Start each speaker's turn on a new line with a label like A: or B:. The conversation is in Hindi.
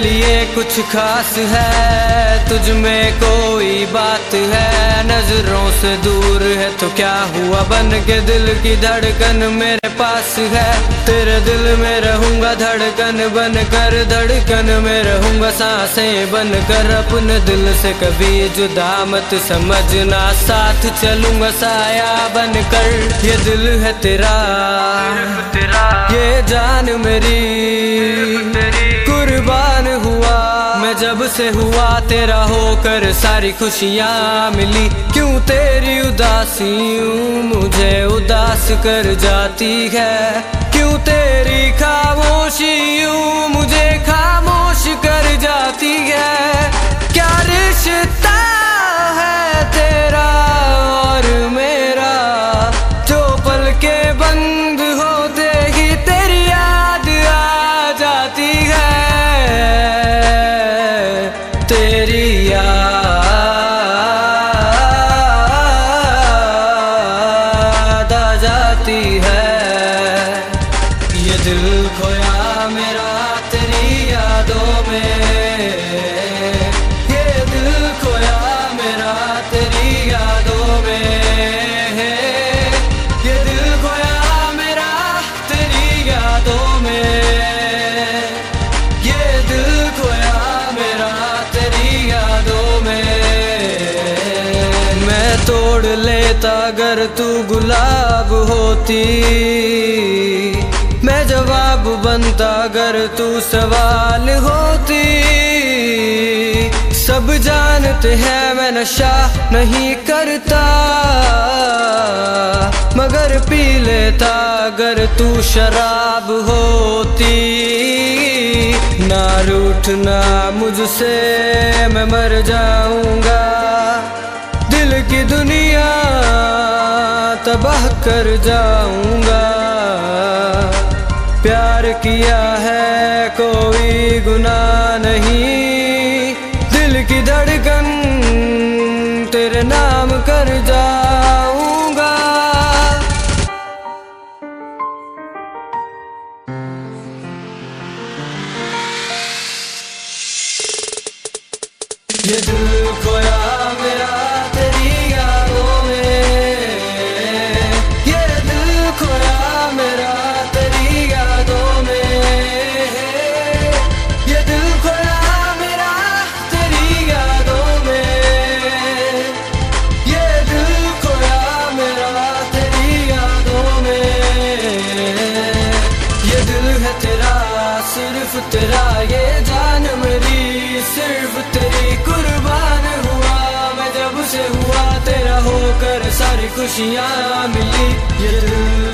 A: कुछ खास है। तुझ में कोई बात है। नज़रों से दूर है तो क्या हुआ? बन के दिल की धड़कन मेरे पास है। तेरे दिल में रहूँगा धड़कन बन कर धड़कन में रहूँगा साँसें बन कर अपने दिल से कभी जुदा मत समझना। साथ चलूँगा साया बन कर ये दिल है तेरा। ये जान मेरी। जब से हुआ तेरा होकर सारी खुशियाँ मिली, क्यों तेरी उदासी मुझे उदास कर जाती है? क्यों तेरी खामोशी दिल खोया मेरा तेरी यादों में। ये दिल खोया मेरा तेरी यादों में। ये दिल खोया मेरा तेरी यादों में। ये दिल खोया मेरा तेरी यादों में। मैं तोड़ लेता अगर तू गुलाब होती। बनता अगर तू सवाल होती। सब जानते हैं मैं नशा नहीं करता। मगर पी लेता अगर तू शराब होती। ना रूठना मुझसे, मैं मर जाऊँगा। दिल की दुनिया तबाह कर जाऊँगा। किया है कोई गुना नहीं। दिल की धड़कन तेरे नाम कर जाऊँगा। ये दिल खोया तेरी कुर्बान हुआ मैं जब से हुआ तेरा होकर सारी खुशियाँ मिली। ये दिल